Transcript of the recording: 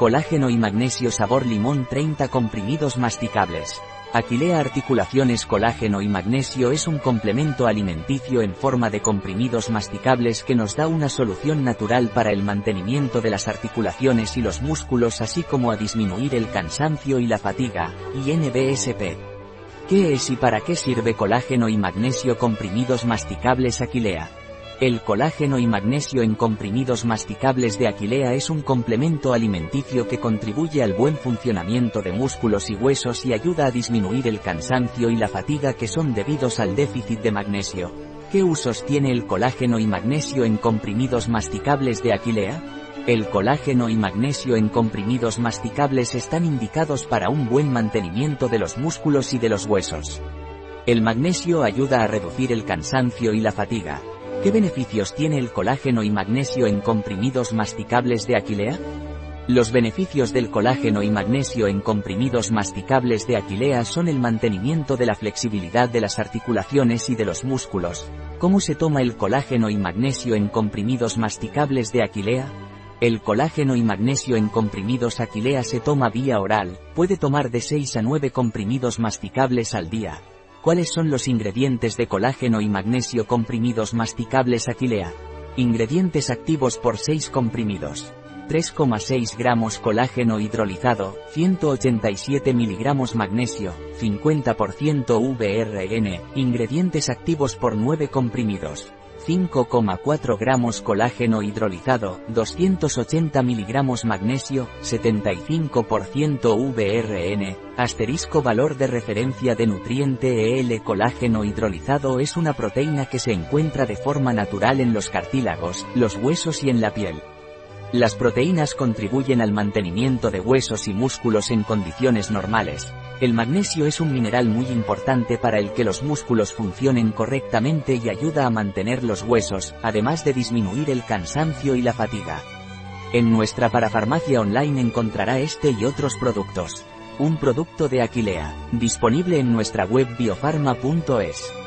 Colágeno y magnesio sabor limón 30 comprimidos masticables. Aquilea Articulaciones Colágeno y Magnesio es un complemento alimenticio en forma de comprimidos masticables que nos da una solución natural para el mantenimiento de las articulaciones y los músculos así como a disminuir el cansancio y la fatiga, y NBSP. ¿Qué es y para qué sirve colágeno y magnesio comprimidos masticables Aquilea? El colágeno y magnesio en comprimidos masticables de Aquilea es un complemento alimenticio que contribuye al buen funcionamiento de músculos y huesos y ayuda a disminuir el cansancio y la fatiga que son debidos al déficit de magnesio. ¿Qué usos tiene el colágeno y magnesio en comprimidos masticables de Aquilea? El colágeno y magnesio en comprimidos masticables están indicados para un buen mantenimiento de los músculos y de los huesos. El magnesio ayuda a reducir el cansancio y la fatiga. ¿Qué beneficios tiene el colágeno y magnesio en comprimidos masticables de Aquilea? Los beneficios del colágeno y magnesio en comprimidos masticables de Aquilea son el mantenimiento de la flexibilidad de las articulaciones y de los músculos. ¿Cómo se toma el colágeno y magnesio en comprimidos masticables de Aquilea? El colágeno y magnesio en comprimidos Aquilea se toma vía oral, puede tomar de 6 a 9 comprimidos masticables al día. ¿Cuáles son los ingredientes de colágeno y magnesio comprimidos masticables Aquilea? Ingredientes activos por 6 comprimidos. 3,6 gramos colágeno hidrolizado, 187 miligramos magnesio, 50% VRN, ingredientes activos por 9 comprimidos. 5,4 gramos colágeno hidrolizado, 280 miligramos magnesio, 75% VRN, asterisco valor de referencia de nutriente EL colágeno hidrolizado es una proteína que se encuentra de forma natural en los cartílagos, los huesos y en la piel. Las proteínas contribuyen al mantenimiento de huesos y músculos en condiciones normales, el magnesio es un mineral muy importante para el que los músculos funcionen correctamente y ayuda a mantener los huesos, además de disminuir el cansancio y la fatiga. En nuestra parafarmacia online encontrará este y otros productos. Un producto de Aquilea, disponible en nuestra web biofarma.es.